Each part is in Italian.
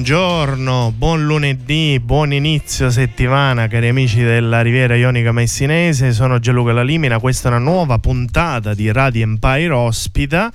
Buongiorno, buon lunedì, buon inizio settimana cari amici della Riviera Ionica Messinese, sono Gianluca Lalimina, questa è una nuova puntata di Radio Empire Ospita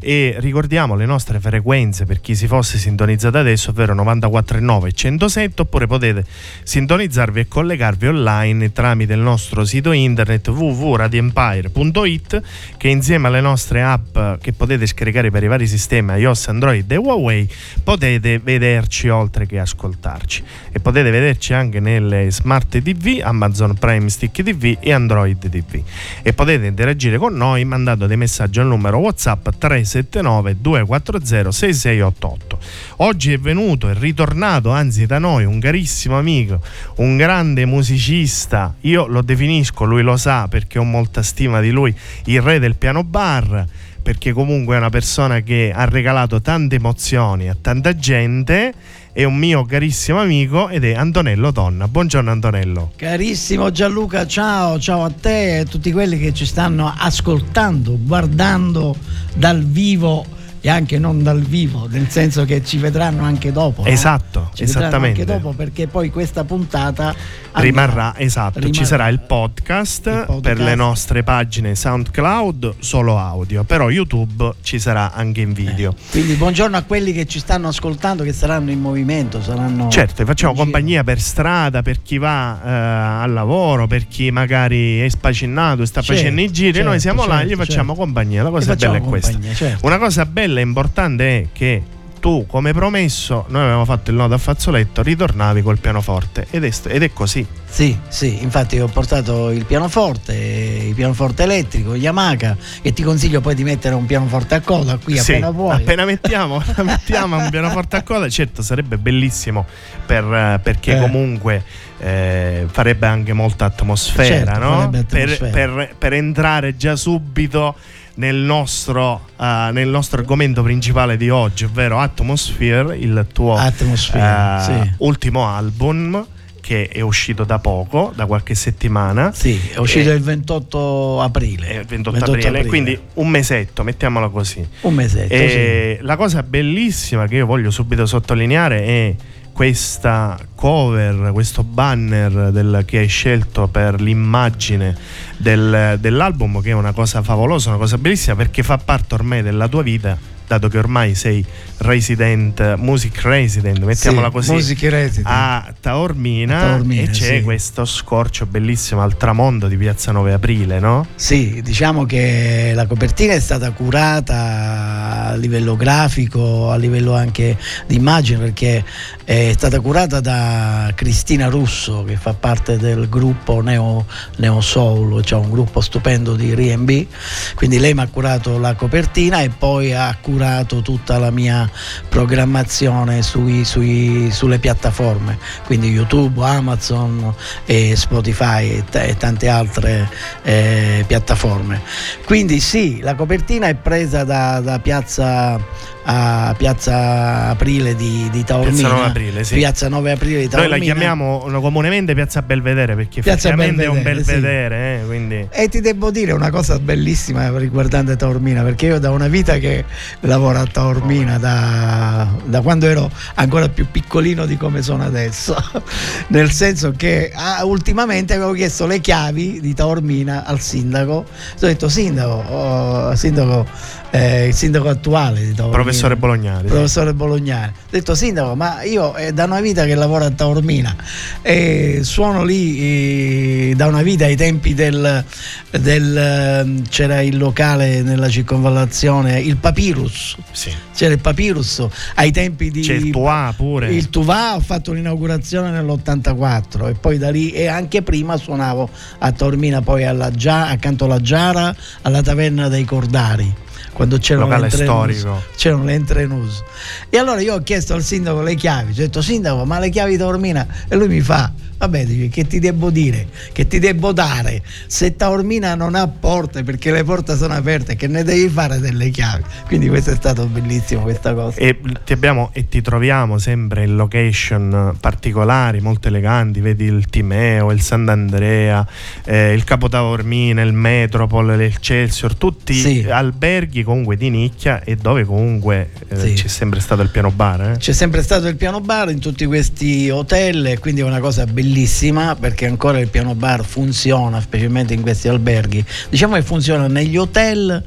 e ricordiamo le nostre frequenze per chi si fosse sintonizzato adesso, ovvero 94.9 e 107 oppure potete sintonizzarvi e collegarvi online tramite il nostro sito internet www.radioempire.it che insieme alle nostre app che potete scaricare per i vari sistemi iOS, Android e Huawei potete vederci oltre che ascoltarci. E potete vederci anche nelle smart TV, Amazon Prime Stick TV e Android TV e potete interagire con noi mandando dei messaggi al numero WhatsApp 379 240 6688. Oggi è venuto, è ritornato anzi da noi un carissimo amico, un grande musicista, io lo definisco, lui lo sa perché ho molta stima di lui, il re del piano bar perché comunque è una persona che ha regalato tante emozioni a tanta gente, è un mio carissimo amico ed è Antonello Tonna. Buongiorno Antonello. Carissimo Gianluca, ciao, ciao a te e a tutti quelli che ci stanno ascoltando, guardando dal vivo e anche non dal vivo, nel senso che ci vedranno anche dopo. no? Esatto, Ci vedranno esattamente. anche dopo perché poi questa puntata andrà- Rimarrà, esatto, ci rimarrà. sarà il podcast, Il podcast. per le nostre pagine SoundCloud, solo audio, però YouTube ci sarà anche in video. Quindi buongiorno a quelli che ci stanno ascoltando, che saranno in movimento, saranno Certo, facciamo compagnia per strada, per chi va eh, al lavoro, per chi magari è spacinato e sta Certo, facendo i giri, certo, noi siamo là e gli certo, facciamo certo. compagnia. La cosa bella è questa. certo. Una cosa bella e importante è che tu, come promesso, noi avevamo fatto il nodo a fazzoletto, ritornavi col pianoforte ed è, ed è così. Sì, sì, infatti ho portato il pianoforte, il pianoforte elettrico, Yamaha, e ti consiglio poi di mettere un pianoforte a coda qui Sì, appena vuoi. appena mettiamo, mettiamo un pianoforte a coda, certo sarebbe bellissimo per, perché Eh. comunque eh, farebbe anche molta atmosfera, Certo, no? farebbe Per, atmosfera. per- per entrare già subito nel nostro, eh, nel nostro argomento principale di oggi, ovvero Atmosphere, il tuo Atmosphere, eh, sì. ultimo album che è uscito da poco, da qualche settimana. Sì, è uscito il 28 aprile. eh, 28, aprile, quindi un mesetto, mettiamola così. un mesetto. E la cosa bellissima che io voglio subito sottolineare è questa cover, questo banner del- che hai scelto per l'immagine del- dell'album, che è una cosa favolosa, una cosa bellissima perché fa parte ormai della tua vita, dato che ormai sei resident, music resident, mettiamola Sì, così, Music Resident. a Taormina, A Taormina, e c'è sì. questo scorcio bellissimo al tramonto di Piazza 9 Aprile, no? Sì, diciamo che la copertina è stata curata a livello grafico, a livello anche di immagine, perché è stata curata da Cristina Russo, che fa parte del gruppo Neo, Neo Soul, cioè un gruppo stupendo di R&B. Quindi lei mi ha curato la copertina e poi ha curato curato tutta la mia programmazione sui, sui, sulle piattaforme, quindi YouTube, Amazon e Spotify e, t- e tante altre eh, piattaforme. Quindi sì, la copertina è presa da, da piazza a Piazza Aprile di, di Taormina. Piazza 9 Aprile, sì. Piazza 9 Aprile di Taormina. Noi la chiamiamo comunemente Piazza Belvedere perché Piazza effettivamente è un Belvedere, belvedere. sì. Eh. E ti devo dire una cosa bellissima riguardante Taormina, perché io da una vita che lavoro a Taormina, da, da quando ero ancora più piccolino di come sono adesso, nel senso che ah, ultimamente avevo chiesto le chiavi di Taormina al sindaco, ho detto sindaco, oh, sindaco eh, il sindaco attuale. Professore Bolognari. Professore Bolognari. Ho detto sindaco, ma io è da una vita che lavoro a Taormina e suono lì eh, da una vita ai tempi del, del, c'era il locale nella circonvallazione, il Papyrus. Sì. C'era il Papyrus ai tempi di C'è il Tuvà pure. Il Tuvà ho fatto l'inaugurazione nell'84 e poi da lì e anche prima suonavo a Taormina poi alla, accanto alla Giara alla taverna dei Cordari quando c'erano le storico. c'erano le entrenus e allora io ho chiesto al sindaco le chiavi ho detto sindaco ma le chiavi di Taormina e lui mi fa vabbè dice, che ti devo dire che ti devo dare se Taormina non ha porte perché le porte sono aperte che ne devi fare delle chiavi quindi questo è stato bellissimo questa cosa e ti, abbiamo, e ti troviamo sempre in location particolari molto eleganti vedi il Timeo il Sant'Andrea eh, il Capo Taormina il Metropol l'Excelsior tutti Sì. alberghi comunque di nicchia e dove comunque eh, Sì. c'è sempre stato il piano bar eh? C'è sempre stato il piano bar in tutti questi hotel, quindi è una cosa bellissima perché ancora il piano bar funziona, specialmente in questi alberghi. Diciamo che funziona negli hotel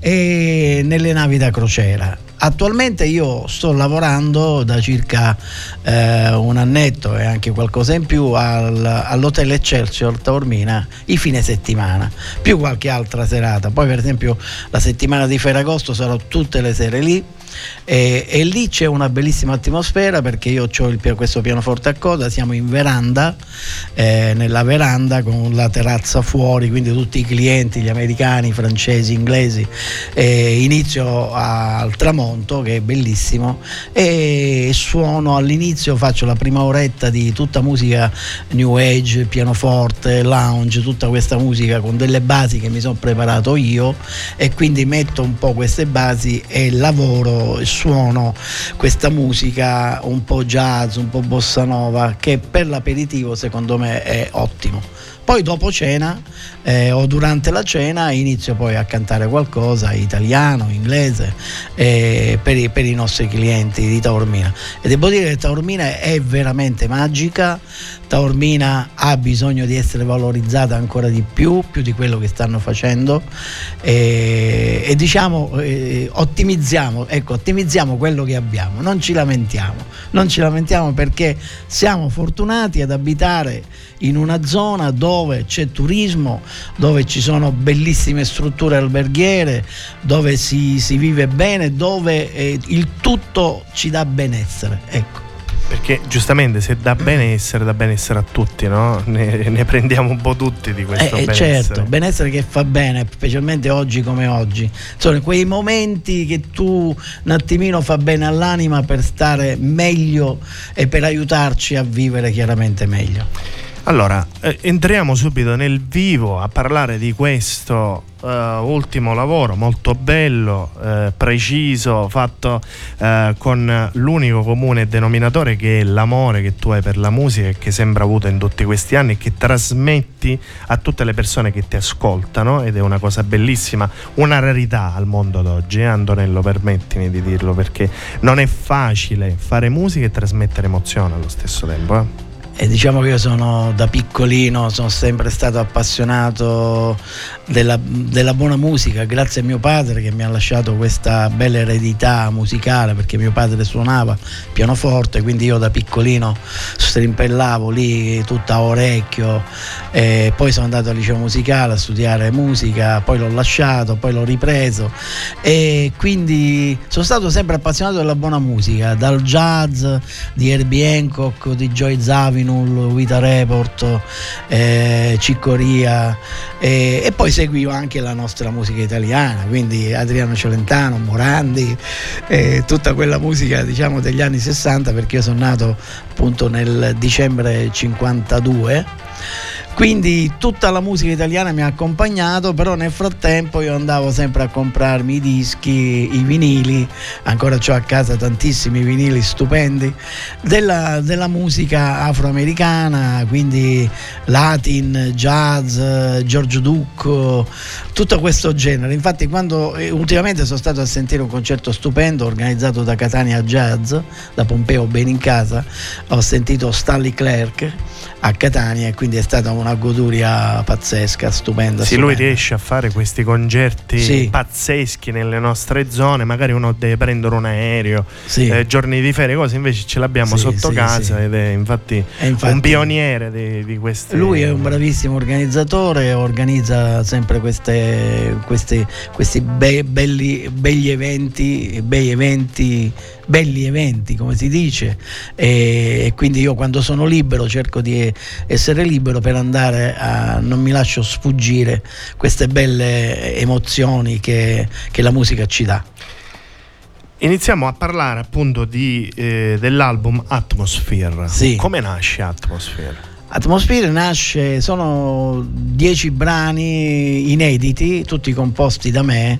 e nelle navi da crociera. Attualmente io sto lavorando da circa eh, un annetto e anche qualcosa in più al- all'hotel Excelsior Taormina i fine settimana, più qualche altra serata. Poi per esempio la settimana di Ferragosto sarò tutte le sere lì e, e lì c'è una bellissima atmosfera perché io ho il, questo pianoforte a coda, siamo in veranda, eh, nella veranda con la terrazza fuori, quindi tutti i clienti, gli americani, i francesi, inglesi, eh, inizio al tramonto che è bellissimo e suono all'inizio, faccio la prima oretta di tutta musica new age, pianoforte, lounge, tutta questa musica con delle basi che mi sono preparato io e quindi metto un po' queste basi e lavoro e suono questa musica un po' jazz, un po' bossa nova che per l'aperitivo secondo me è ottimo. Poi dopo cena eh, o durante la cena inizio poi a cantare qualcosa italiano, inglese eh, per, i, per i nostri clienti di Taormina. E devo dire che Taormina è veramente magica, Taormina ha bisogno di essere valorizzata ancora di più, più di quello che stanno facendo. E, e diciamo eh, ottimizziamo, ecco, ottimizziamo quello che abbiamo, non ci lamentiamo, non ci lamentiamo perché siamo fortunati ad abitare in una zona dove c'è turismo, dove ci sono bellissime strutture alberghiere, dove si, si vive bene, dove eh, il tutto ci dà benessere. Ecco. perché giustamente se dà benessere dà benessere a tutti no? ne, ne prendiamo un po' tutti di questo Eh, eh, benessere certo, benessere che fa bene, specialmente oggi come oggi. Sono quei momenti che tu un attimino fa bene all'anima per stare meglio e per aiutarci a vivere chiaramente meglio. Allora, eh, entriamo subito nel vivo a parlare di questo eh, ultimo lavoro molto bello, eh, preciso, fatto eh, con l'unico comune denominatore che è l'amore che tu hai per la musica e che sembra avuto in tutti questi anni e che trasmetti a tutte le persone che ti ascoltano ed è una cosa bellissima, una rarità al mondo d'oggi, eh, Antonello, permettimi di dirlo perché non è facile fare musica e trasmettere emozione allo stesso tempo. E diciamo che io sono da piccolino, sono sempre stato appassionato della, della buona musica, grazie a mio padre che mi ha lasciato questa bella eredità musicale, perché mio padre suonava pianoforte, quindi io da piccolino strimpellavo lì tutta orecchio, e poi sono andato al liceo musicale a studiare musica, poi l'ho lasciato, poi l'ho ripreso e quindi sono stato sempre appassionato della buona musica, dal jazz di Herbie Hancock, di Joy Zavino, Vinul, Vita Report, eh, Ciccoria eh, e poi seguivo anche la nostra musica italiana, quindi Adriano Celentano, Morandi, eh, tutta quella musica diciamo degli anni 60 perché io sono nato appunto nel dicembre 52 quindi tutta la musica italiana mi ha accompagnato, però nel frattempo io andavo sempre a comprarmi i dischi, i vinili, ancora ho a casa tantissimi vinili stupendi, della, della musica afroamericana, quindi latin, jazz, Giorgio Ducco, tutto questo genere. Infatti quando eh, ultimamente sono stato a sentire un concerto stupendo organizzato da Catania Jazz, da Pompeo Bene in Casa, ho sentito Stanley Clark a Catania e quindi è stata una goduria pazzesca, stupenda. Sì, stupenda. lui riesce a fare questi concerti sì. pazzeschi nelle nostre zone, magari uno deve prendere un aereo, sì. eh, giorni di ferie, cose invece ce l'abbiamo sì, sotto casa ed è infatti, è infatti, un pioniere di, di queste... Lui è un bravissimo organizzatore, organizza sempre queste, questi, questi be- belli, eventi, bei eventi belli eventi, come si dice, e quindi io quando sono libero cerco di essere libero per andare a, non mi lascio sfuggire queste belle emozioni che, che la musica ci dà. Iniziamo a parlare appunto di, eh, dell'album Atmosphere. Sì. Come nasce Atmosphere? Atmosphere nasce, sono dieci brani inediti, tutti composti da me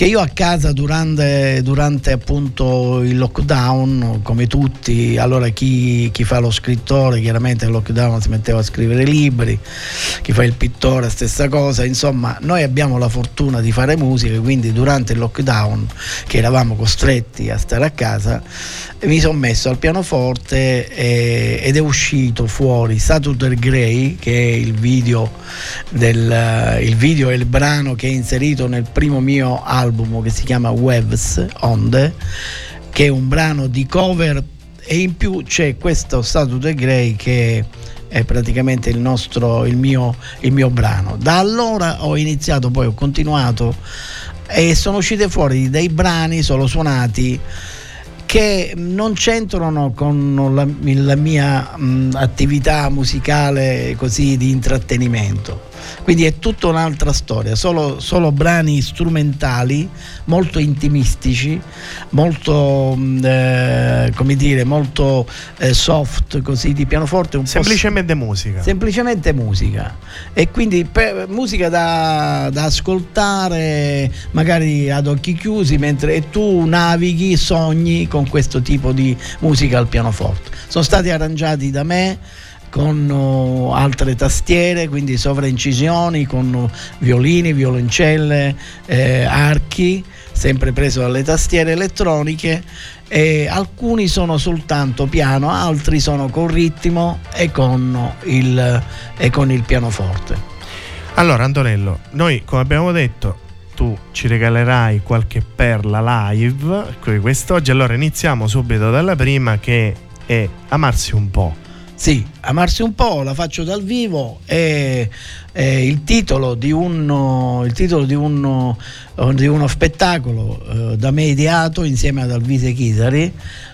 che io a casa durante, durante, appunto il lockdown, come tutti, allora chi, chi, fa lo scrittore chiaramente il lockdown si metteva a scrivere libri, chi fa il pittore stessa cosa, insomma noi abbiamo la fortuna di fare musica, quindi durante il lockdown che eravamo costretti a stare a casa, mi sono messo al pianoforte e, ed è uscito fuori Saturday Grey che è il video, del, il video e il brano che è inserito nel primo mio album album che si chiama Waves Onde, che è un brano di cover e in più c'è questo Saturday Grey che è praticamente il, nostro, il, mio, il mio brano. Da allora ho iniziato, poi ho continuato e sono uscite fuori dei brani solo suonati che non c'entrano con la, la mia mh, attività musicale così di intrattenimento quindi è tutta un'altra storia, solo, solo brani strumentali, molto intimistici, molto, mm, eh, come dire, molto eh, soft, così di pianoforte. Un semplicemente po musica. Semplicemente musica. E quindi per, musica da, da, ascoltare magari ad occhi chiusi mentre tu navighi, sogni con questo tipo di musica al pianoforte. Sono stati arrangiati da me con uh, altre tastiere, quindi sovraincisioni con uh, violini, violoncelle, eh, archi, sempre preso dalle tastiere elettroniche. E alcuni sono soltanto piano, altri sono con ritmo e con il, e con il pianoforte. Allora Antonello, noi come abbiamo detto tu ci regalerai qualche perla live quest'oggi, allora iniziamo subito dalla prima che è Amarsi un po'. Sì, amarsi un po', la faccio dal vivo, è, è il titolo di uno, titolo di uno, di uno spettacolo eh, da me ideato insieme ad Alvise Chisari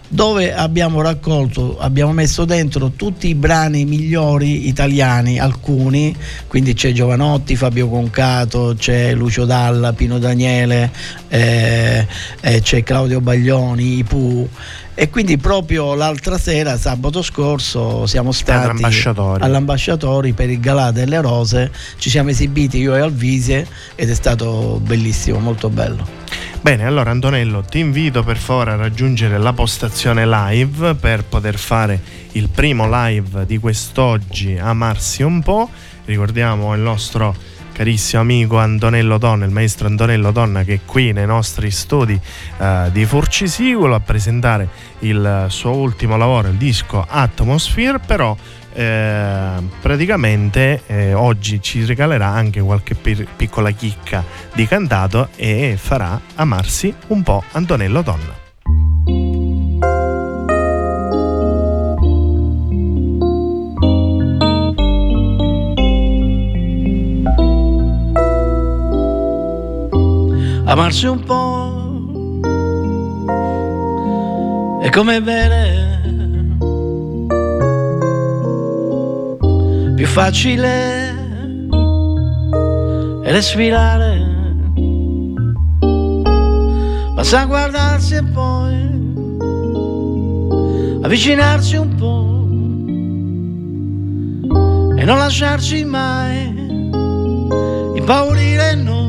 dove abbiamo raccolto, abbiamo messo dentro tutti i brani migliori italiani, alcuni, quindi c'è Giovanotti, Fabio Concato, c'è Lucio Dalla, Pino Daniele, eh, eh, c'è Claudio Baglioni, Ipu e quindi proprio l'altra sera, sabato scorso, siamo stati all'ambasciatori. all'ambasciatori per il Galà delle Rose, ci siamo esibiti io e Alvise ed è stato bellissimo, molto bello. Bene, allora Antonello, ti invito per favore a raggiungere la postazione live per poter fare il primo live di quest'oggi, amarsi un po'. Ricordiamo il nostro carissimo amico Antonello Donna, il maestro Antonello Donna che è qui nei nostri studi uh, di Forcisicolo a presentare il suo ultimo lavoro, il disco Atmosphere, però eh, praticamente eh, oggi ci regalerà anche qualche pir- piccola chicca di cantato e farà amarsi un po' Antonello Donna. Amarsi un po' è come bere facile è respirare, basta guardarsi e poi avvicinarsi un po' e non lasciarci mai impaurire no.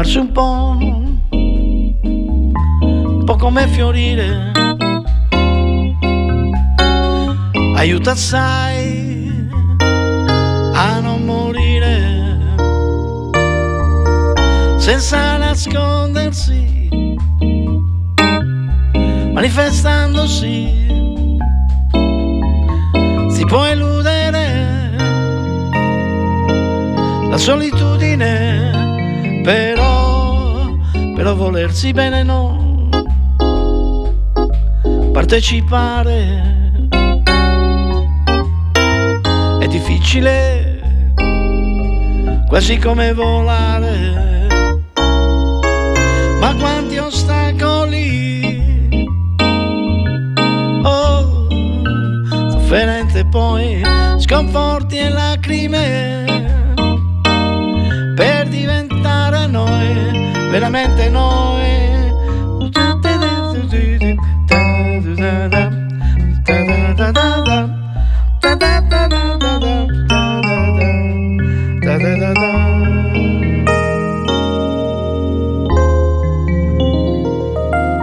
Amarsi un po', un po' come fiorire. Aiuta assai a non morire. Senza nascondersi, manifestandosi, si può eludere la solitudine, però, però volersi bene no, partecipare difficile, quasi come volare. Ma quanti ostacoli, oh, sofferenze poi, sconforti e lacrime, veramente noi.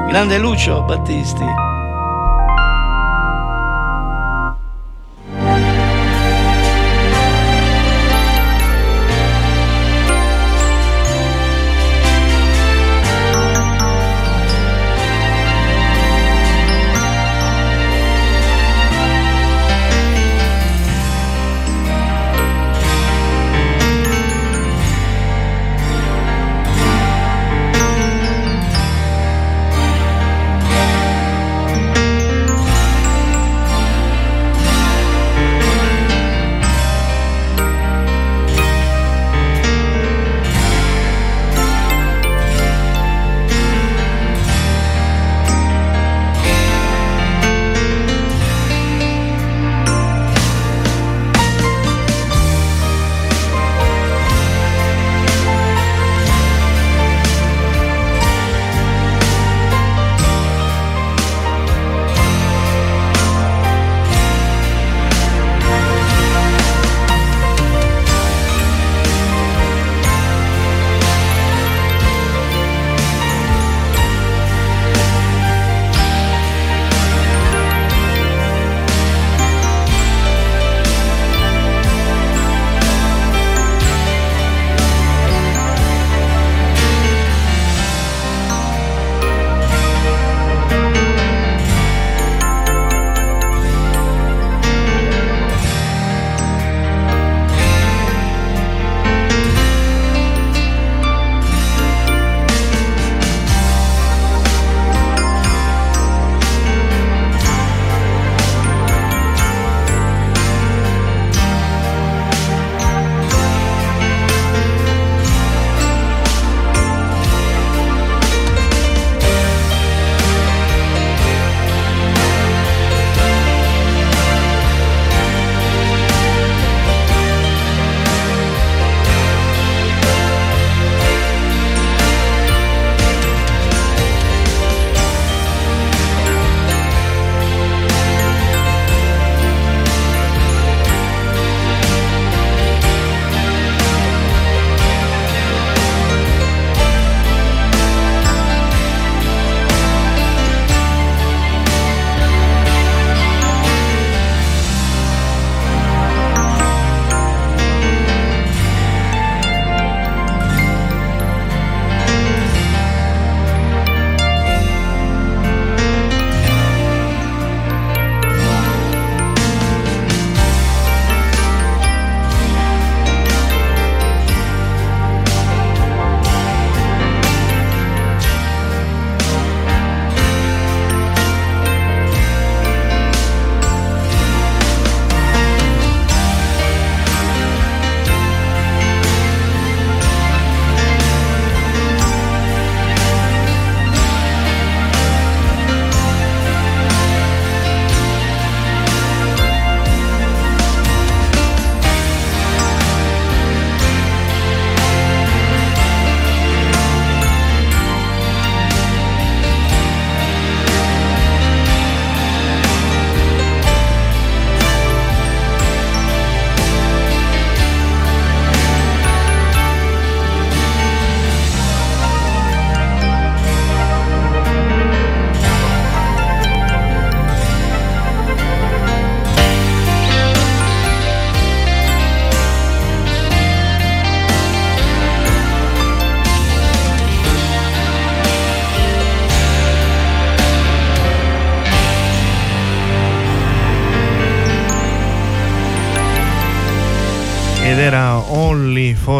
Grande Lucio Battisti.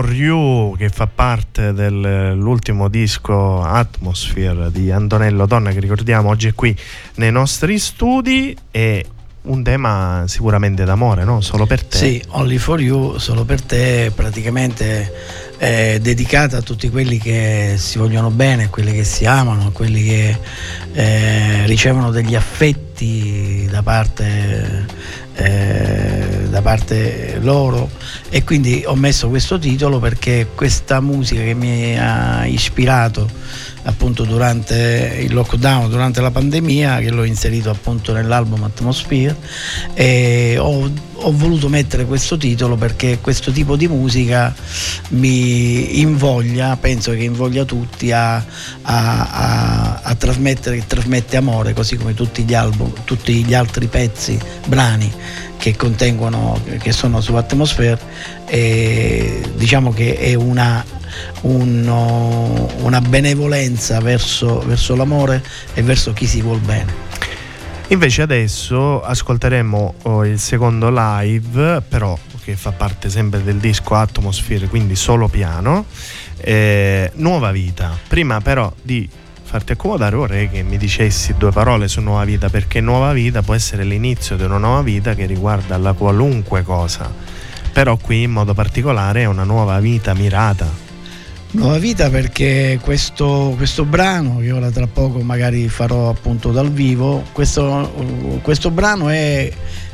For You che fa parte dell'ultimo disco Atmosphere di Antonello Donna che ricordiamo oggi è qui nei nostri studi e un tema sicuramente d'amore, no? Solo per te. Sì, Only for You, solo per te, praticamente è dedicata a tutti quelli che si vogliono bene, quelli che si amano, quelli che eh, ricevono degli affetti da parte, eh, da parte loro. E quindi ho messo questo titolo perché questa musica che mi ha ispirato appunto durante il lockdown, durante la pandemia, che l'ho inserito appunto nell'album Atmosphere e ho, ho voluto mettere questo titolo perché questo tipo di musica mi invoglia, penso che invoglia tutti a, a, a, a trasmettere, trasmette amore, così come tutti gli album, tutti gli altri pezzi, brani che contengono, che sono su Atmosphere, e diciamo che è una uno, una benevolenza verso, verso l'amore e verso chi si vuol bene. Invece adesso ascolteremo oh, il secondo live, però che fa parte sempre del disco Atmosphere, quindi solo piano, eh, Nuova Vita. Prima però di farti accomodare vorrei che mi dicessi due parole su Nuova Vita, perché Nuova Vita può essere l'inizio di una nuova vita che riguarda la qualunque cosa, però qui in modo particolare è una nuova vita mirata Nuova vita perché questo, questo, brano, che ora tra poco magari farò appunto dal vivo, questo, questo brano è,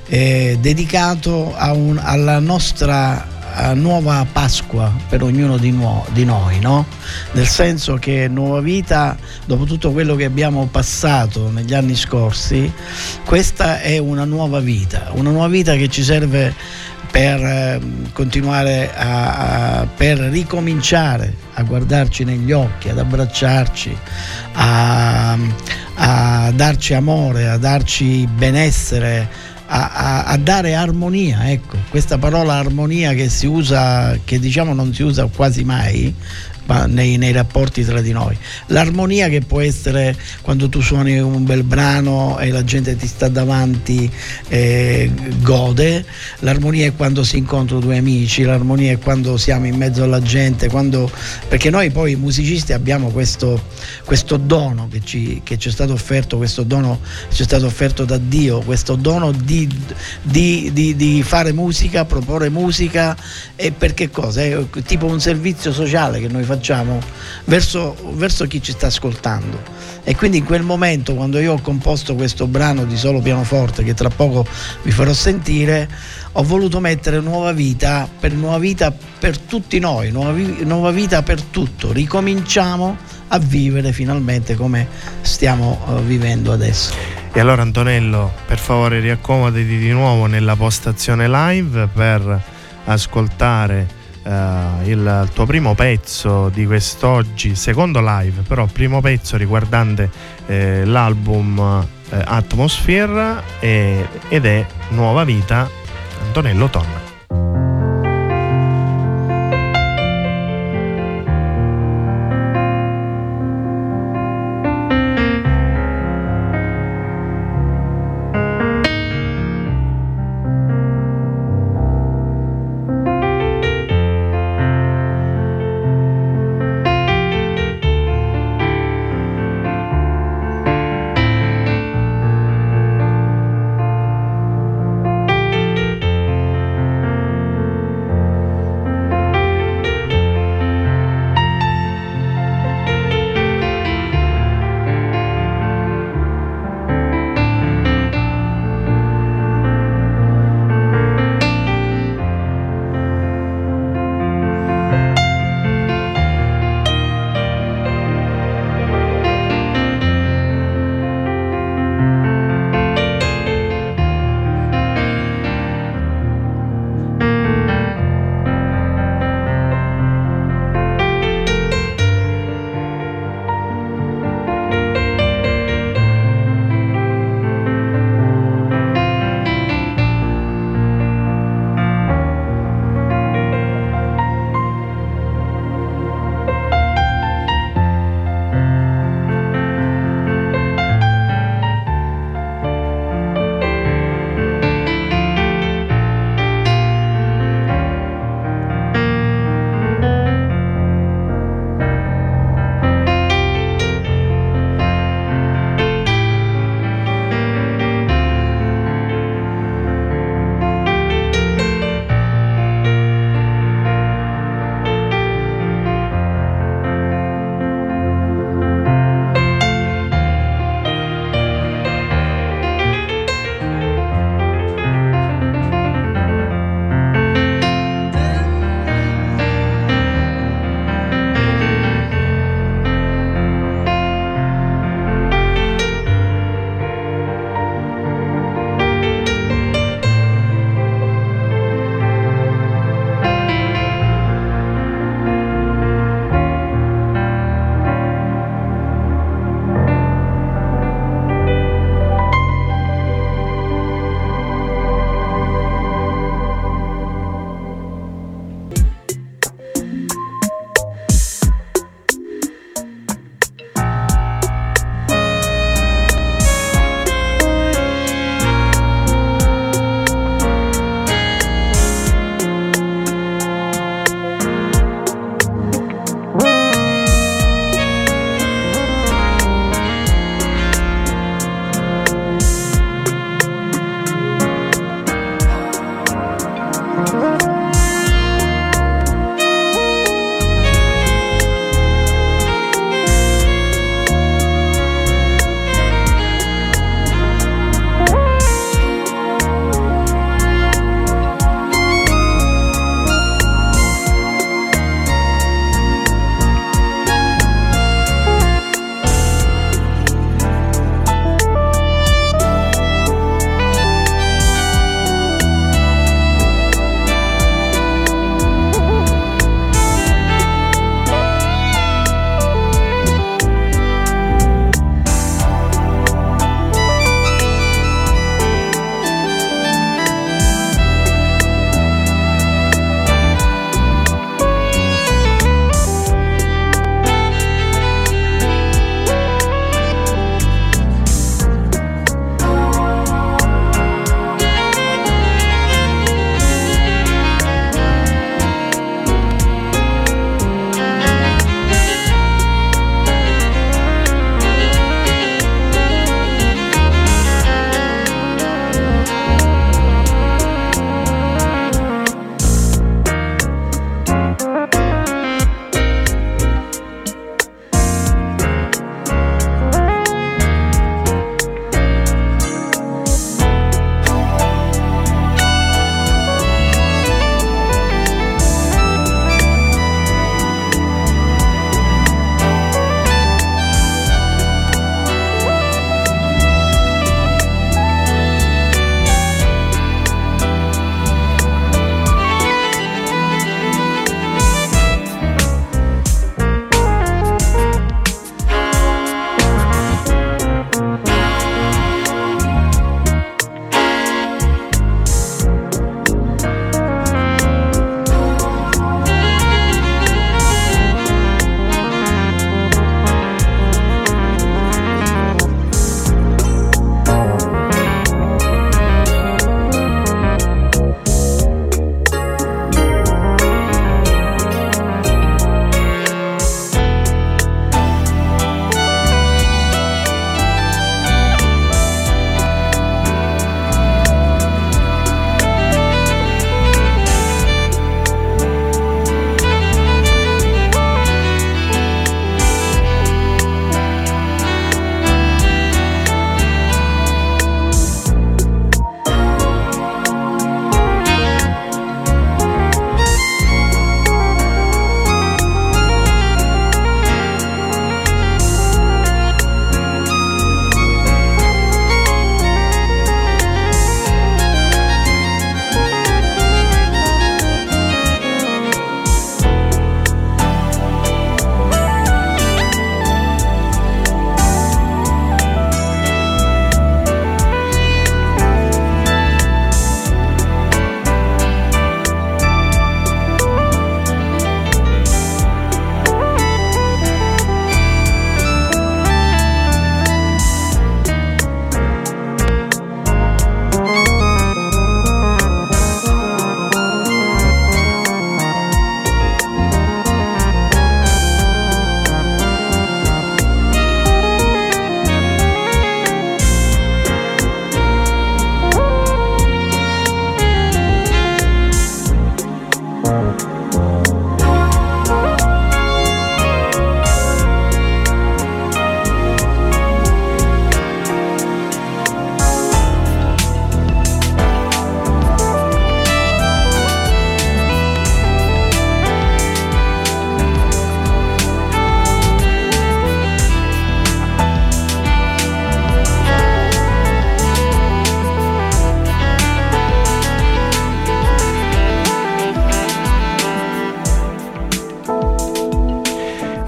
è dedicato un, alla nostra nuova Pasqua per ognuno di, nuo- di noi, no? nel senso che Nuova Vita, dopo tutto quello che abbiamo passato negli anni scorsi, questa è una nuova vita, una nuova vita che ci serve per ehm, continuare a, a, per ricominciare a guardarci negli occhi, ad abbracciarci, a, a darci amore, a darci benessere, a, a, dare armonia, ecco, questa parola armonia che si usa, che diciamo non si usa quasi mai, nei, nei, rapporti tra di noi. L'armonia che può essere quando tu suoni un bel brano e la gente ti sta davanti e gode, l'armonia è quando si incontrano due amici, l'armonia è quando siamo in mezzo alla gente, quando, perché noi poi musicisti abbiamo questo, questo dono che ci, che ci, è stato offerto, questo dono ci è stato offerto da Dio, questo dono di, di, di, di fare musica, proporre musica e per che cosa? È tipo un servizio sociale che noi facciamo facciamo verso, verso chi ci sta ascoltando. E quindi in quel momento, quando io ho composto questo brano di solo pianoforte, che tra poco vi farò sentire, ho voluto mettere nuova vita per nuova vita per tutti noi, nuova, nuova vita per tutto. Ricominciamo a vivere finalmente come stiamo uh, vivendo adesso. E allora Antonello, per favore riaccomodati di nuovo nella postazione live per ascoltare Uh, il tuo primo pezzo di quest'oggi, secondo live, però primo pezzo riguardante eh, l'album eh, Atmosphere eh, ed è Nuova Vita Antonello Tonna.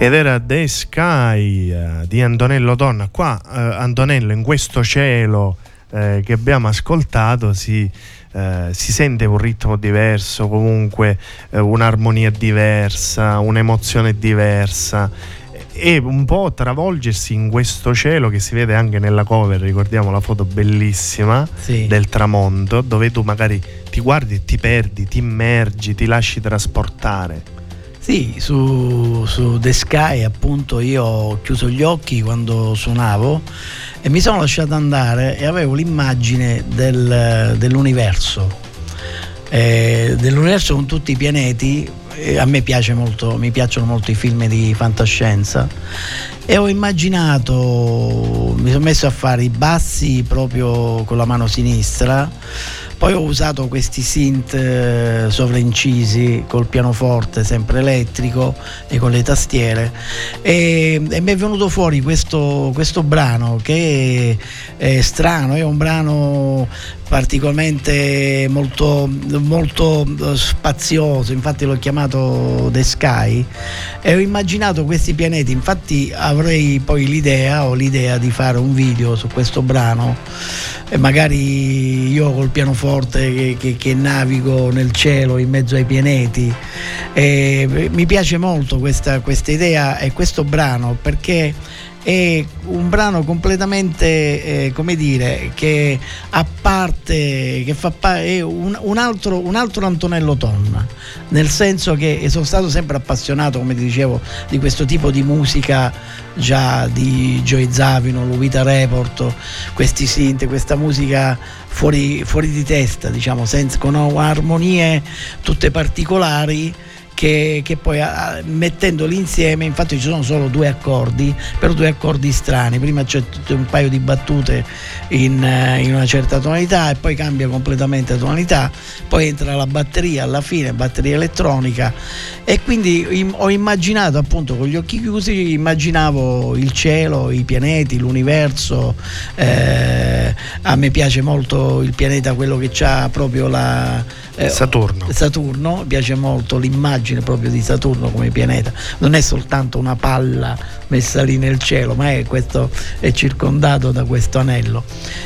Ed era The Sky uh, di Antonello Donna. Qua uh, Antonello in questo cielo uh, che abbiamo ascoltato si, si, sente un ritmo diverso, comunque un'armonia diversa, un'emozione diversa e un po' travolgersi in questo cielo che si vede anche nella cover, ricordiamo la foto bellissima sì. del tramonto, dove tu magari ti guardi e ti perdi, ti immergi, ti lasci trasportare. Sì, su, su The Sky appunto io ho chiuso gli occhi quando suonavo e mi sono lasciato andare e avevo l'immagine del, dell'universo, eh, dell'universo con tutti i pianeti. Eh, a me piace molto, mi piacciono molto i film di fantascienza e ho immaginato, mi sono messo a fare i bassi proprio con la mano sinistra poi ho usato questi synth eh, sovraincisi col pianoforte sempre elettrico e con le tastiere. E, e mi è venuto fuori questo, questo brano che è, è strano, è un brano particolarmente molto, molto spazioso, infatti l'ho chiamato The Sky e ho immaginato questi pianeti, infatti avrei poi l'idea, ho l'idea di fare un video su questo brano e magari io col pianoforte che, che, che navigo nel cielo in mezzo ai pianeti. E mi piace molto questa, questa idea e questo brano perché è un brano completamente, eh, come dire, che a parte, che fa parte, è un, un, altro, un altro Antonello Tonna, nel senso che sono stato sempre appassionato, come ti dicevo, di questo tipo di musica già di Joy Zavino, Luvita Report, questi synth, questa musica fuori, fuori di testa, diciamo, senza, con armonie tutte particolari che, che poi a, mettendoli insieme, infatti ci sono solo due accordi, però due accordi strani, prima c'è un paio di battute in, eh, in, una certa tonalità e poi cambia completamente tonalità, poi entra la batteria alla fine, batteria elettronica. E quindi ho immaginato appunto con gli occhi chiusi, immaginavo il cielo, i pianeti, l'universo, eh, a me piace molto il pianeta, quello che ha proprio la eh, Saturno. Saturno, piace molto l'immagine proprio di Saturno come pianeta, non è soltanto una palla messa lì nel cielo, ma è, questo, è circondato da questo anello.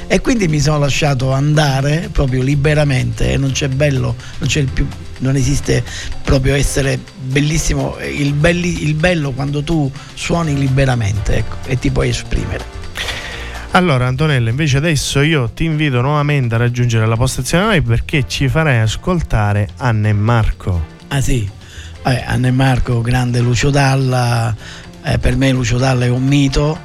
E quindi mi sono lasciato andare proprio liberamente e non c'è bello, non c'è più non esiste proprio essere bellissimo, il, belli, il bello quando tu suoni liberamente ecco, e ti puoi esprimere. Allora Antonella, invece adesso io ti invito nuovamente a raggiungere la postazione live perché ci farai ascoltare Anna e Marco. Ah sì, Vabbè, Anna e Marco, grande Lucio Dalla, eh, per me Lucio Dalla è un mito,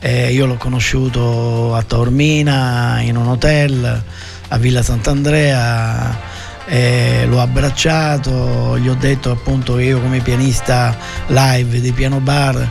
eh, io l'ho conosciuto a Taormina in un hotel a Villa Sant'Andrea, eh, l'ho abbracciato, gli ho detto appunto che io come pianista live di piano bar eh,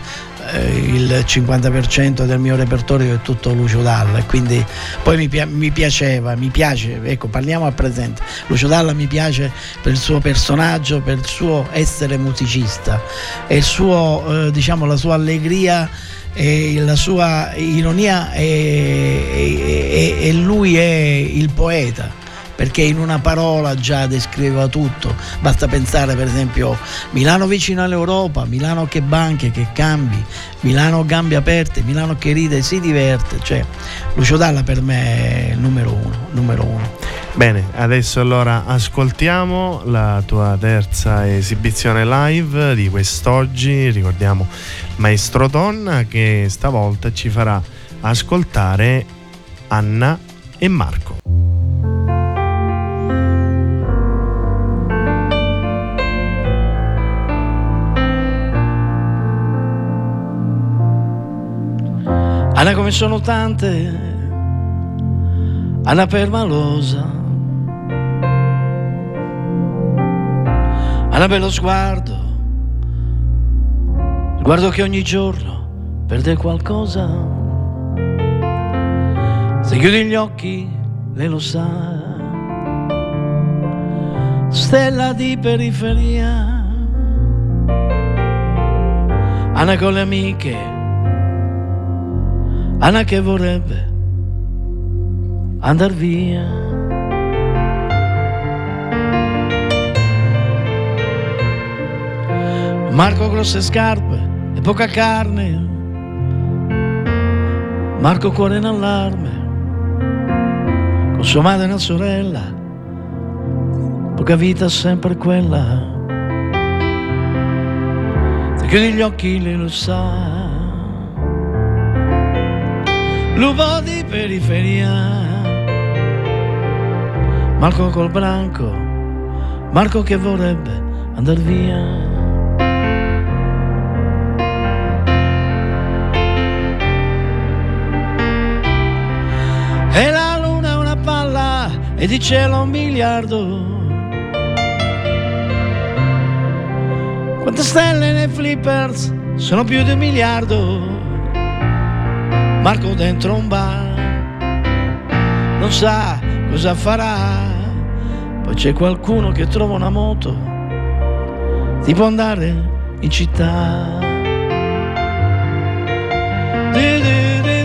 il 50% del mio repertorio è tutto Lucio Dalla e quindi poi mi, mi, piaceva, mi piace, ecco parliamo al presente, Lucio Dalla mi piace per il suo personaggio, per il suo essere musicista. E suo, eh, diciamo, la sua allegria e la sua ironia e lui è il poeta perché in una parola già descriveva tutto. Basta pensare per esempio Milano vicino all'Europa, Milano che banche, che cambi, Milano gambe aperte, Milano che ride e si diverte. Cioè, Lucio Dalla per me è il numero uno, numero uno. Bene, adesso allora ascoltiamo la tua terza esibizione live di quest'oggi. Ricordiamo Maestro Tonna che stavolta ci farà ascoltare Anna e Marco. Anna come sono tante, Anna permalosa, Anna bello sguardo, sguardo che ogni giorno perde qualcosa. Se chiudi gli occhi, lei lo sa, stella di periferia, Anna con le amiche Anna che vorrebbe andar via. Marco grosse scarpe, e poca carne. Marco cuore in allarme, con sua madre e una sorella, poca vita sempre quella. Se chiudi gli occhi lei lo sa. Lupo di periferia, Marco col branco, Marco che vorrebbe andar via. E la luna è una palla e di cielo un miliardo. Quante stelle nei flippers? Sono più di un miliardo. Marco dentro un bar non sa cosa farà. Poi c'è qualcuno che trova una moto, ti può andare in città. Du, du, du,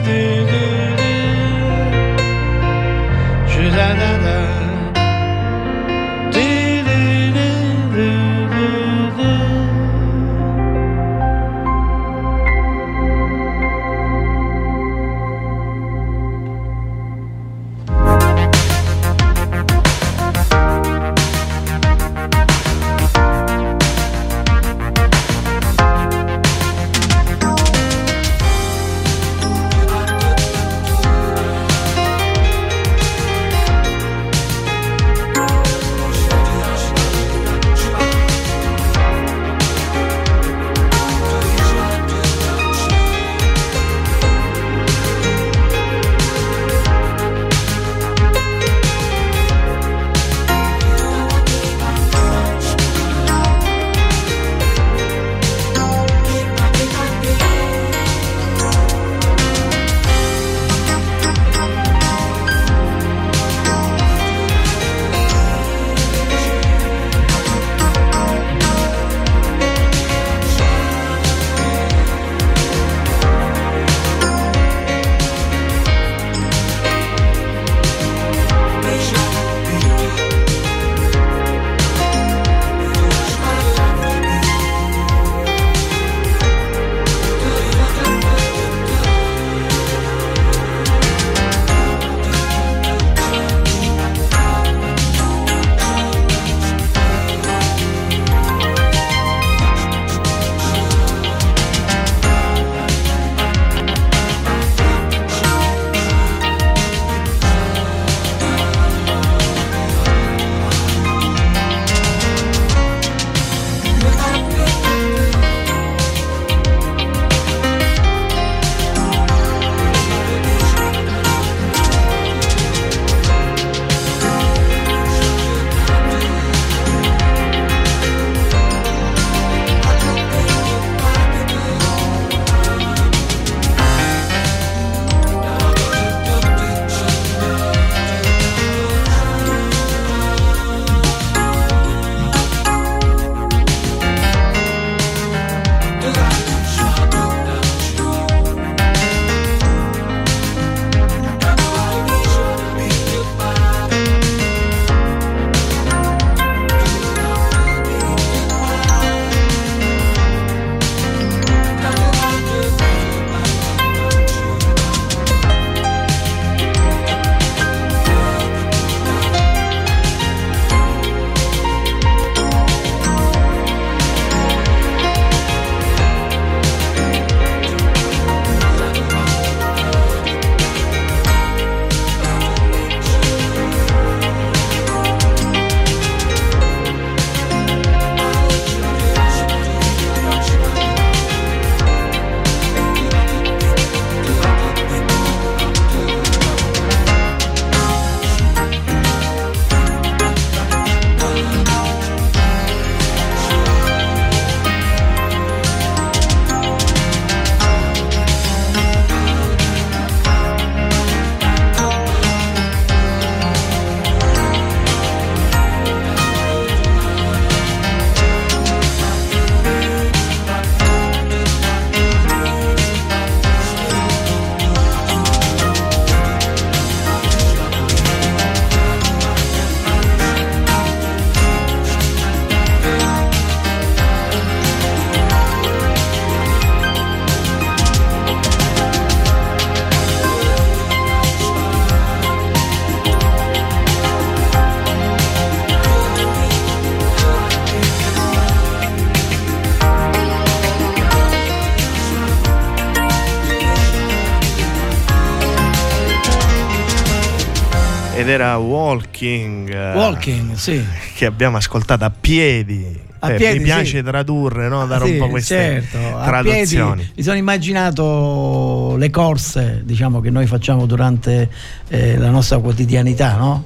ed era Walking. Walking, sì. Che abbiamo ascoltato a piedi. A Eh, piedi, mi piace sì. tradurre, no? dare Sì, un po' queste certo. Traduzioni. piedi mi sono immaginato le corse diciamo, che noi facciamo durante eh, la nostra quotidianità, no?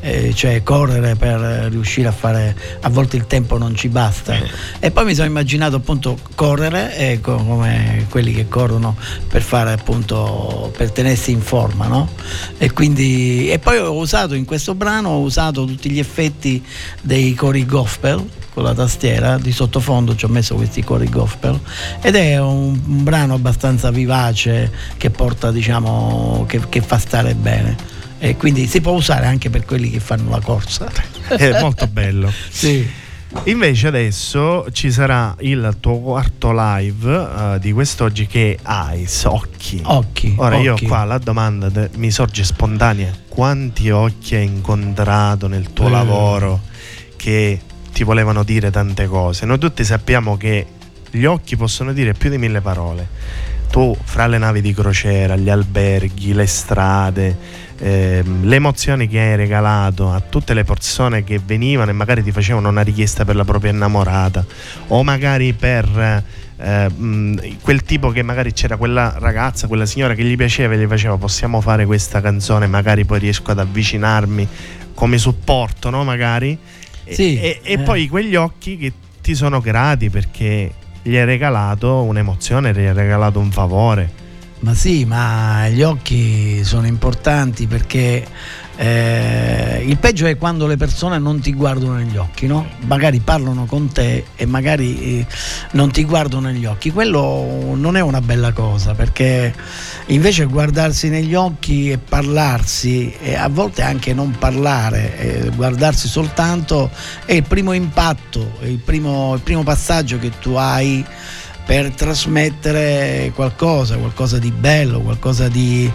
Eh, cioè correre per riuscire a fare a volte il tempo non ci basta. E poi mi sono immaginato appunto correre eh, co- come quelli che corrono per fare appunto per tenersi in forma no? e quindi e poi ho usato in questo brano ho usato tutti gli effetti dei cori gospel con la tastiera. Di sottofondo ci ho messo questi cori gospel ed è un, un brano abbastanza vivace che porta diciamo che, che fa stare bene e quindi si può usare anche per quelli che fanno la corsa È molto bello. sì Invece adesso ci sarà il tuo quarto live eh, di quest'oggi che è Eyes, occhi. occhi Ora io occhi. qua la domanda de- mi sorge spontanea, quanti occhi hai incontrato nel tuo Eh. lavoro che ti volevano dire tante cose? Noi tutti sappiamo che gli occhi possono dire più di mille parole. Tu fra le navi di crociera, gli alberghi, le strade, ehm, le emozioni che hai regalato a tutte le persone che venivano e magari ti facevano una richiesta per la propria innamorata o magari per eh, mh, quel tipo che magari c'era quella ragazza, quella signora che gli piaceva e gli faceva possiamo fare questa canzone, magari poi riesco ad avvicinarmi come supporto, no? Magari. E- Sì, e, e eh. poi quegli occhi che ti sono grati perché gli hai regalato un'emozione, gli hai regalato un favore. Ma sì, ma gli occhi sono importanti perché eh, il peggio è quando le persone non ti guardano negli occhi, no? Magari parlano con te e magari eh, non ti guardano negli occhi. Quello non è una bella cosa perché invece guardarsi negli occhi e parlarsi e a volte anche non parlare, eh, guardarsi soltanto è il primo impatto, il primo, il primo passaggio che tu hai per trasmettere qualcosa, qualcosa di bello, qualcosa di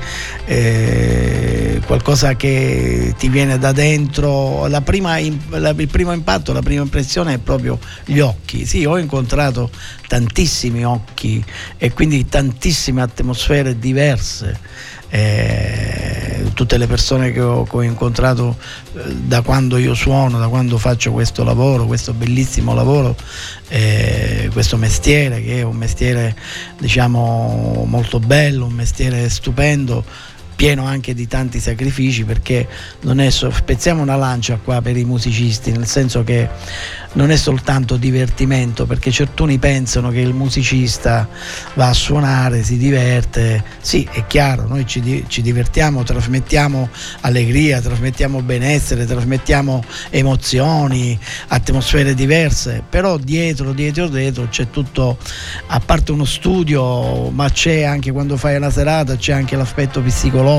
eh, qualcosa che ti viene da dentro. La prima im- la- il primo impatto, la prima impressione è proprio gli occhi. Sì, ho incontrato tantissimi occhi e quindi tantissime atmosfere diverse. Eh, tutte le persone che ho, che ho incontrato eh, da quando io suono, da quando faccio questo lavoro, questo bellissimo lavoro, eh, questo mestiere che è un mestiere diciamo molto bello, un mestiere stupendo pieno anche di tanti sacrifici perché non è so- spezziamo una lancia qua per i musicisti nel senso che non è soltanto divertimento perché certuni pensano che il musicista va a suonare, si diverte. Sì è chiaro noi ci, ci divertiamo trasmettiamo allegria trasmettiamo benessere trasmettiamo emozioni atmosfere diverse però dietro dietro dietro c'è tutto a parte uno studio ma c'è anche quando fai una serata c'è anche l'aspetto psicologico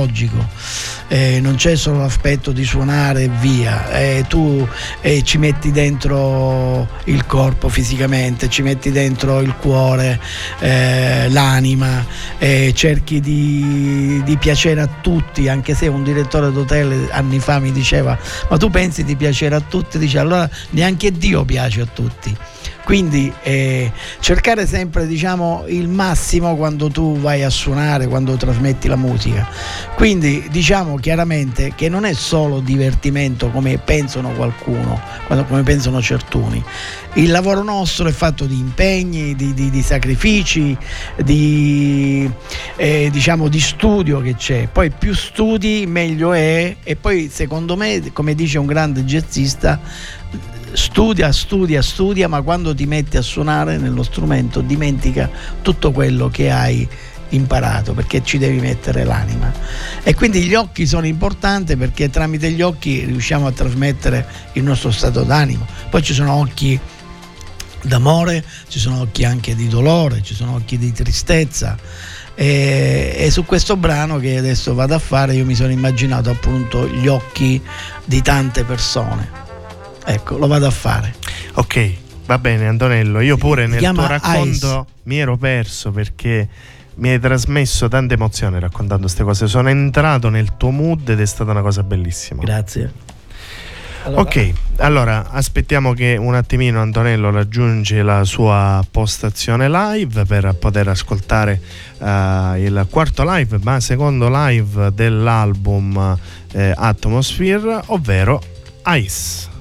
eh, non c'è solo l'aspetto di suonare e via eh, tu eh, ci metti dentro il corpo fisicamente ci metti dentro il cuore eh, l'anima eh, cerchi di, di piacere a tutti anche se un direttore d'hotel anni fa mi diceva ma tu pensi di piacere a tutti? Dice allora neanche Dio piace a tutti quindi eh, cercare sempre diciamo il massimo quando tu vai a suonare quando trasmetti la musica. Quindi diciamo chiaramente che non è solo divertimento come pensano qualcuno come pensano certuni. Il lavoro nostro è fatto di impegni di, di- di sacrifici di eh, diciamo di studio che c'è. Poi più studi meglio è. E poi secondo me come dice un grande jazzista studia, studia, studia, ma quando ti metti a suonare nello strumento dimentica tutto quello che hai imparato perché ci devi mettere l'anima. E quindi gli occhi sono importanti perché tramite gli occhi riusciamo a trasmettere il nostro stato d'animo. Poi ci sono occhi d'amore ci sono occhi anche di dolore ci sono occhi di tristezza. E, e su questo brano che adesso vado a fare io mi sono immaginato appunto gli occhi di tante persone Ecco, lo vado a fare. Ok, va bene Antonello, io pure nel tuo racconto Ice. mi ero perso perché mi hai trasmesso tante emozioni raccontando queste cose. Sono entrato nel tuo mood ed è stata una cosa bellissima. Grazie. Allora. Ok, allora aspettiamo che un attimino Antonello raggiunge la sua postazione live per poter ascoltare uh, il quarto live, ma secondo live dell'album uh, Atmosphere, ovvero Ice.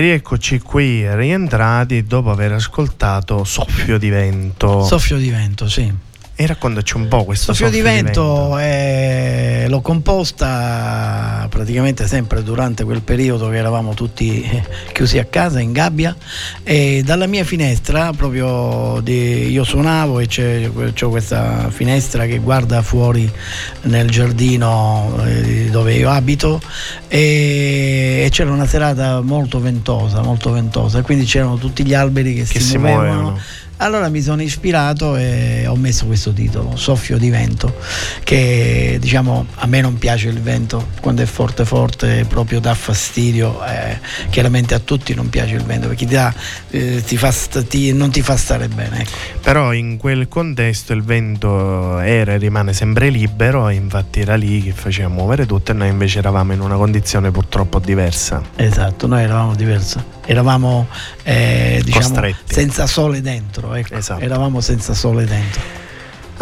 E rieccoci qui rientrati dopo aver ascoltato Soffio di Vento. Soffio di Vento, sì. E raccontaci un po' questo soffio, soffio di vento, di vento. È, l'ho composta praticamente sempre durante quel periodo che eravamo tutti eh, chiusi a casa in gabbia e dalla mia finestra proprio di, io suonavo e c'è, c'è, questa finestra che guarda fuori nel giardino eh, dove io abito e, e, c'era una serata molto ventosa, molto ventosa, quindi c'erano tutti gli alberi che, che si, si muovevano. muovevano allora mi sono ispirato e ho messo questo titolo, Soffio di vento, che diciamo a me non piace il vento quando è forte forte, proprio dà fastidio, eh, chiaramente a tutti non piace il vento perché ti dà, eh, ti fa, ti, non ti fa stare bene. Ecco. Però in quel contesto il vento era e rimane sempre libero e infatti era lì che faceva muovere tutto e noi invece eravamo in una condizione purtroppo diversa. Esatto, noi eravamo diversi eravamo eh, diciamo, senza sole dentro, ecco. esatto. eravamo senza sole dentro.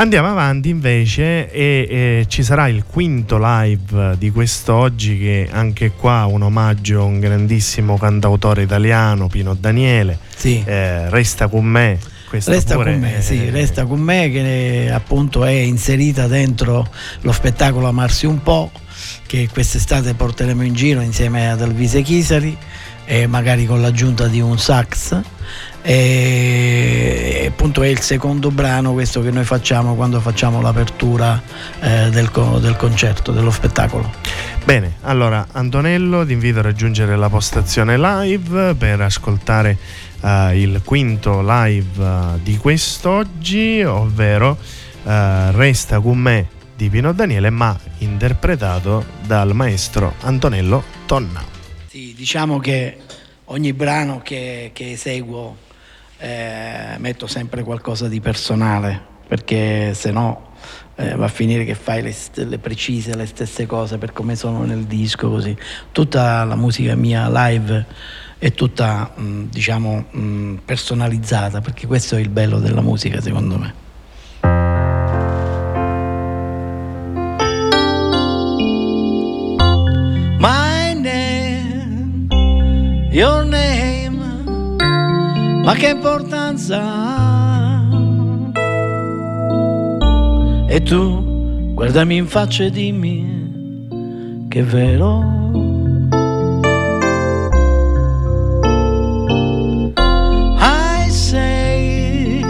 Andiamo avanti invece e, e, ci sarà il quinto live di quest'oggi che anche qua un omaggio a un grandissimo cantautore italiano, Pino Daniele. Sì. Eh, resta con me. Resta pure, con me, eh, sì, resta con me che appunto è inserita dentro lo spettacolo Amarsi un po' che quest'estate porteremo in giro insieme ad Alvise Chisari e magari con l'aggiunta di un sax. E appunto è il secondo brano questo che noi facciamo quando facciamo l'apertura eh, del, del concerto, dello spettacolo. Bene, allora Antonello ti invito a raggiungere la postazione live per ascoltare uh, il quinto live uh, di quest'oggi, ovvero uh, Resta con me di Pino Daniele, ma interpretato dal maestro Antonello Tonna. Sì, diciamo che ogni brano che, che eseguo eh, metto sempre qualcosa di personale, perché se no eh, va a finire che fai le, le, precise, le stesse cose per come sono nel disco, così. Tutta la musica mia live è tutta, mh, diciamo, mh, personalizzata, perché questo è il bello della musica, secondo me. Your name, ma che importanza ha? E tu guardami in faccia e dimmi che è vero. I say,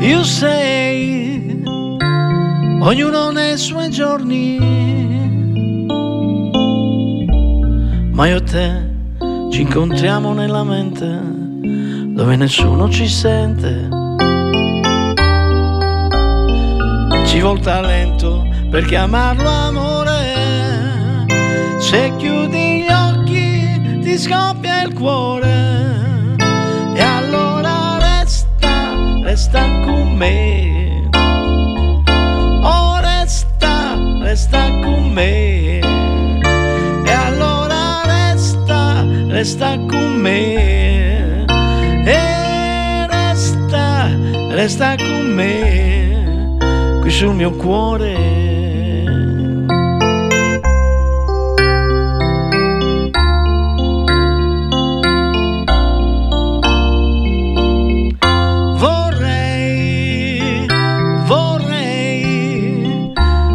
you say, ognuno nei suoi giorni, ma io te ci incontriamo nella mente dove nessuno ci sente. Ci vuol talento per chiamarlo amore. Se chiudi gli occhi ti scoppia il cuore. E allora resta, resta con me. Oh, resta, resta con me. Resta con me e resta, resta con me qui sul mio cuore.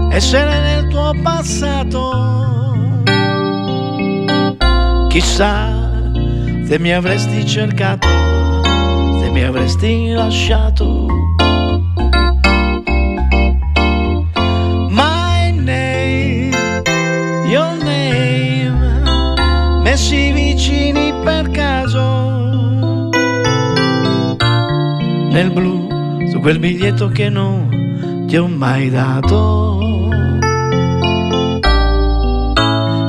Essere nel tuo passato. Chissà se mi avresti cercato, se mi avresti lasciato. My name, your name, messi vicini per caso. Nel blu, su quel biglietto che non ti ho mai dato.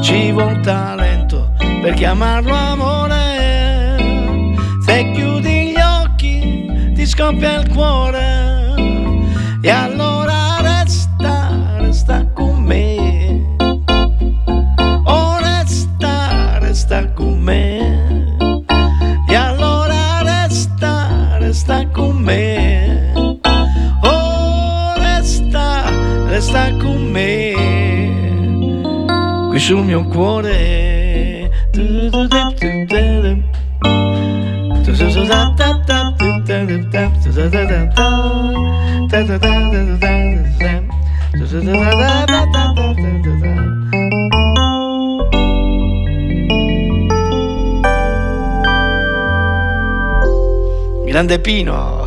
Ci vuol talento per chiamarlo amore se chiudi gli occhi ti scoppia il cuore e allora resta, resta con me. Oh resta, resta con me. E allora resta, resta con me. Oh resta, resta con me. Qui sul mio cuore. Grande Pino.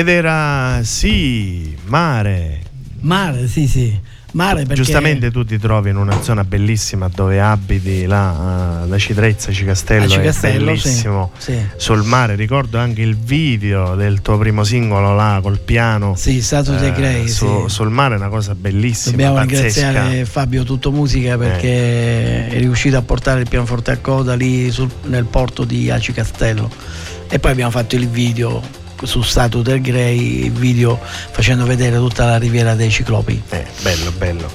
Ed era sì, mare. Mare, sì, sì. Mare perché... Giustamente tu ti trovi in una zona bellissima dove abiti là, da Citrezza, Cicastello, Cicastello è bellissimo sì, sì. sul mare. Ricordo anche il video del tuo primo singolo là col piano. Sì, Stato eh, Grey. Su, sì. Sul mare è una cosa bellissima. Dobbiamo pazzesca. ringraziare Fabio Tutto Musica perché eh. è riuscito a portare il pianoforte a coda lì sul, nel porto di Aci Castello. E poi abbiamo fatto il video su Stato del Grey video facendo vedere tutta la riviera dei Ciclopi. Eh, bello, bello.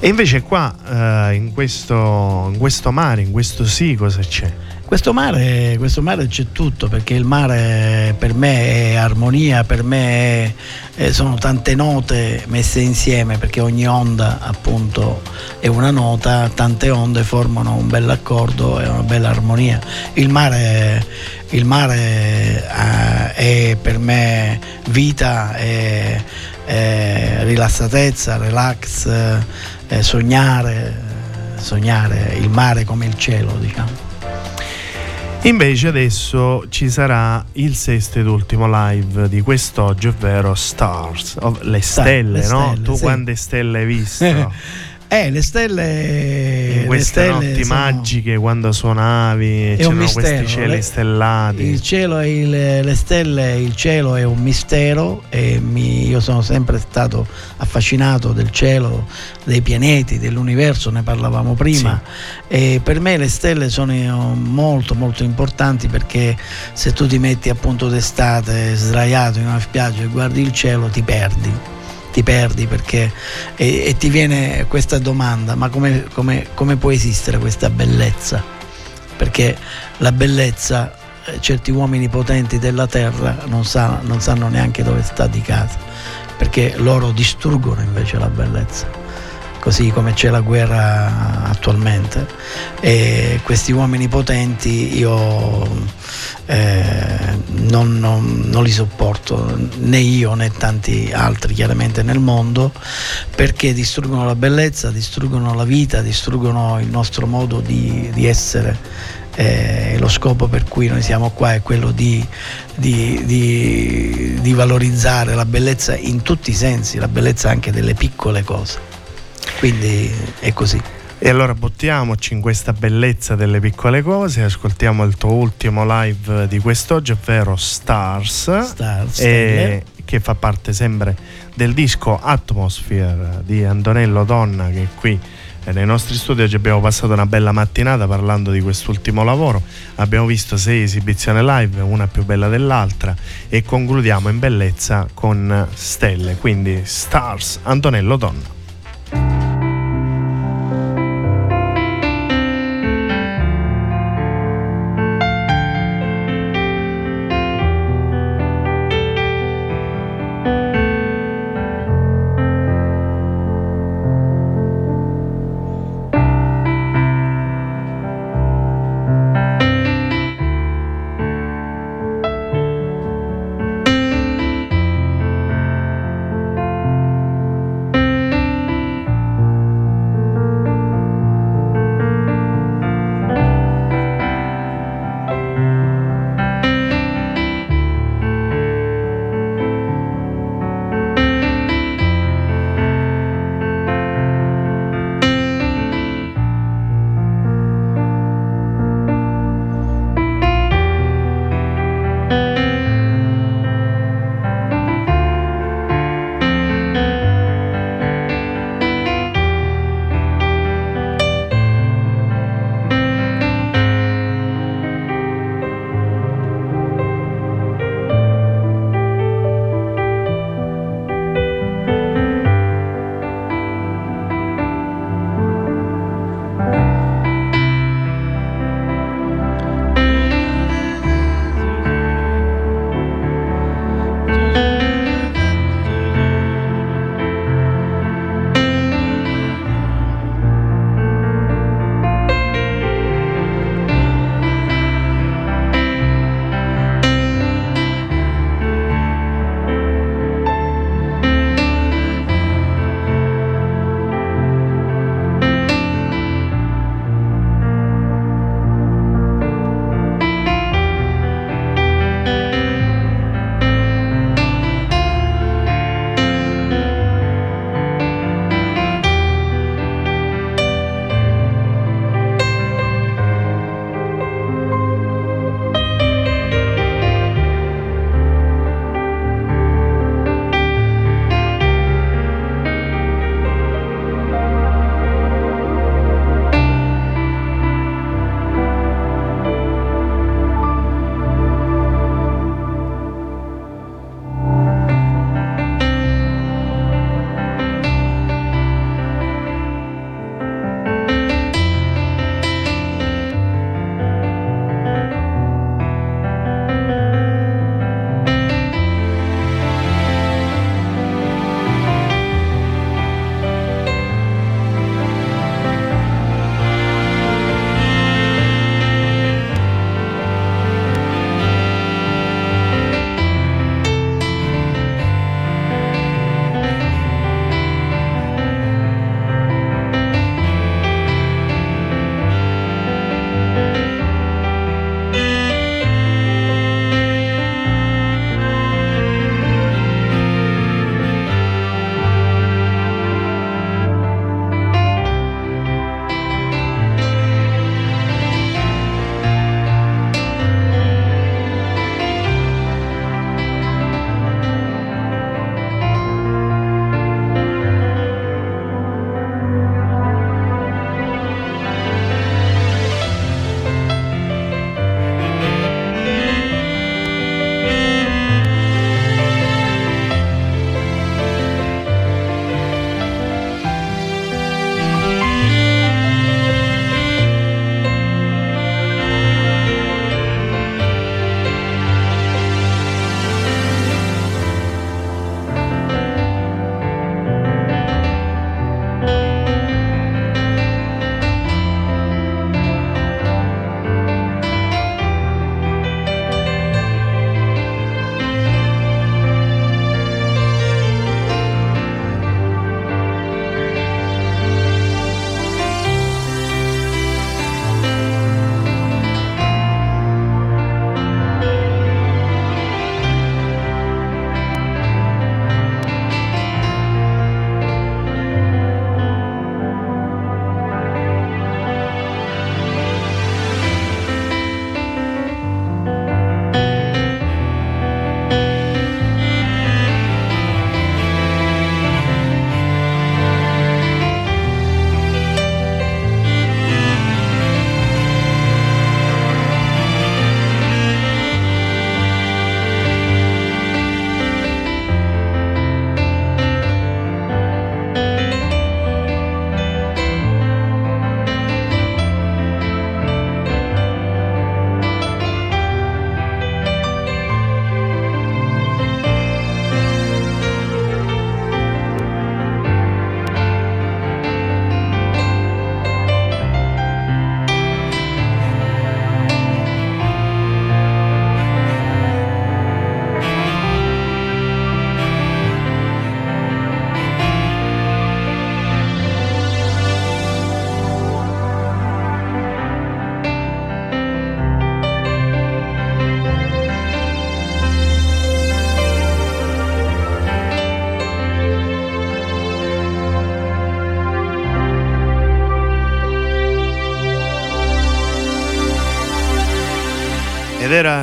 E invece qua eh, in, questo, in questo mare, in questo sì, cosa c'è? Questo mare, questo mare, c'è tutto perché il mare per me è armonia, per me è, sono tante note messe insieme perché ogni onda appunto è una nota, tante onde formano un bel accordo e una bella armonia. Il mare, il mare eh, è per me vita, è, è rilassatezza, relax, è sognare, sognare il mare come il cielo diciamo. Invece adesso ci sarà il sesto ed ultimo live di quest'oggi, ovvero Stars, le stelle, le no? tu sì. quante stelle hai visto? Eh, le stelle. In queste le stelle notti sono... magiche quando suonavi, c'erano questi cieli le, stellati. Il cielo e il, le stelle, il cielo è un mistero e mi, io sono sempre stato affascinato del cielo, dei pianeti, dell'universo, ne parlavamo prima. Sì. E per me le stelle sono molto molto importanti perché se tu ti metti appunto d'estate sdraiato in una spiaggia e guardi il cielo ti perdi ti perdi perché e, e ti viene questa domanda, ma come, come, come può esistere questa bellezza? Perché la bellezza eh, certi uomini potenti della terra non, sa, non, sanno neanche dove sta di casa, perché loro distruggono invece la bellezza, così come c'è la guerra attualmente. E questi uomini potenti io eh, non, non, non, li sopporto né io né tanti altri chiaramente nel mondo perché distruggono la bellezza, distruggono la vita, distruggono il nostro modo di, di essere. Eh, lo scopo per cui noi siamo qua è quello di, di, di, di valorizzare la bellezza in tutti i sensi, la bellezza anche delle piccole cose. Quindi è così. E allora buttiamoci in questa bellezza delle piccole cose, ascoltiamo il tuo ultimo live di quest'oggi, ovvero Stars, Stars e, che fa parte sempre del disco Atmosphere di Antonello Donna che qui nei nostri studi oggi abbiamo passato una bella mattinata parlando di quest'ultimo lavoro, abbiamo visto sei esibizioni live, una più bella dell'altra e concludiamo in bellezza con Stelle, quindi Stars Antonello Donna.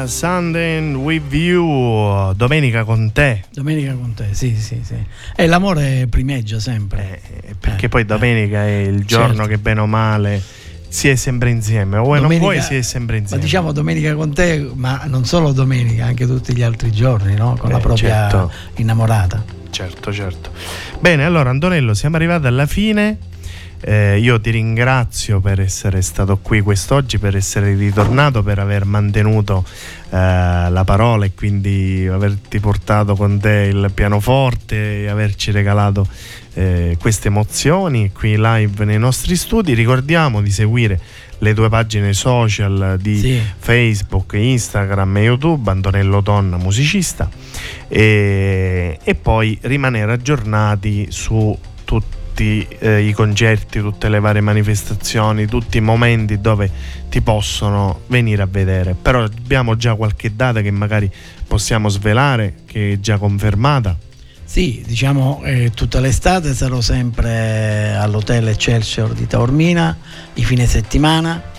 Sunday with you, domenica con te. Domenica con te, sì, sì, sì. E l'amore primeggia sempre. Eh, perché eh, poi domenica eh. è il giorno certo. che bene o male si è sempre insieme, o domenica, non vuoi si è sempre insieme. Ma diciamo domenica con te, ma non solo domenica, anche tutti gli altri giorni, no? Con eh, la propria certo. innamorata. Certo, certo. Bene, allora Antonello, siamo arrivati alla fine eh, io ti ringrazio per essere stato qui quest'oggi, per essere ritornato, per aver mantenuto eh, la parola e quindi averti portato con te il pianoforte e averci regalato eh, queste emozioni qui live nei nostri studi. Ricordiamo di seguire le tue pagine social di sì. Facebook, Instagram e YouTube, Antonello Tonna musicista, e, e poi rimanere aggiornati su tutti tutti eh, i concerti, tutte le varie manifestazioni, tutti i momenti dove ti possono venire a vedere. Però abbiamo già qualche data che magari possiamo svelare, che è già confermata. Sì, diciamo eh, tutta l'estate sarò sempre all'hotel Excelsior di Taormina, i fine settimana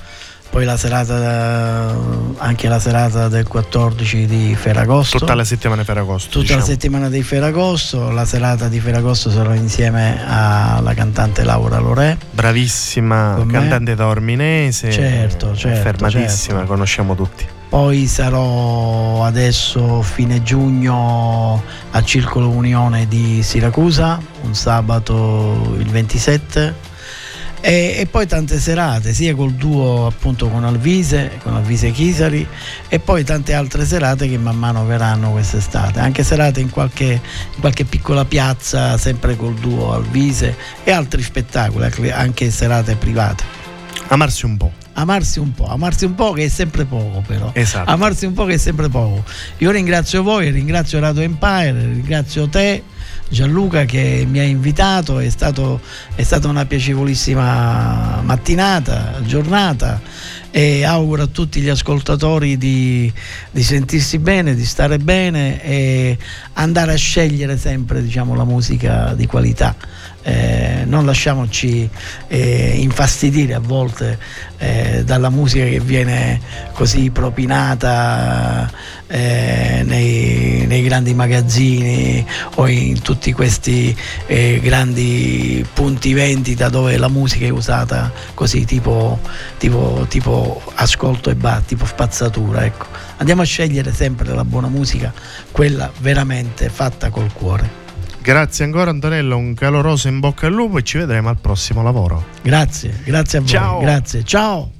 poi la serata, anche la serata del 14 di Ferragosto. Tutta la settimana di Ferragosto. Tutta diciamo. la settimana di Ferragosto, la serata di Ferragosto sarò insieme alla cantante Laura Lorè. Bravissima cantante torminese. Certo, certo. Fermatissima, certo. conosciamo tutti. Poi sarò adesso fine giugno al Circolo Unione di Siracusa, un sabato il 27 e, e, poi tante serate, sia col duo appunto con Alvise, con Alvise Chisari e poi tante altre serate che man mano verranno quest'estate, anche serate in qualche, in qualche piccola piazza, sempre col duo Alvise e altri spettacoli, anche serate private. Amarsi un po' amarsi un po', amarsi un po' che è sempre poco però. Esatto. Amarsi un po' che è sempre poco. Io ringrazio voi, ringrazio Radio Empire, ringrazio te Gianluca che mi ha invitato, è, stato, è stata una piacevolissima mattinata, giornata e auguro a tutti gli ascoltatori di, di, sentirsi bene, di stare bene e andare a scegliere sempre diciamo, la musica di qualità eh, non lasciamoci eh, infastidire a volte eh, dalla musica che viene così propinata eh, nei, nei, grandi magazzini o in tutti questi eh, grandi punti vendita dove la musica è usata così tipo, tipo, tipo ascolto e bat, tipo spazzatura. Ecco. Andiamo a scegliere sempre la buona musica, quella veramente fatta col cuore. Grazie ancora Antonello, un caloroso in bocca al lupo e ci vedremo al prossimo lavoro. Grazie, grazie a voi. Ciao. Grazie, ciao.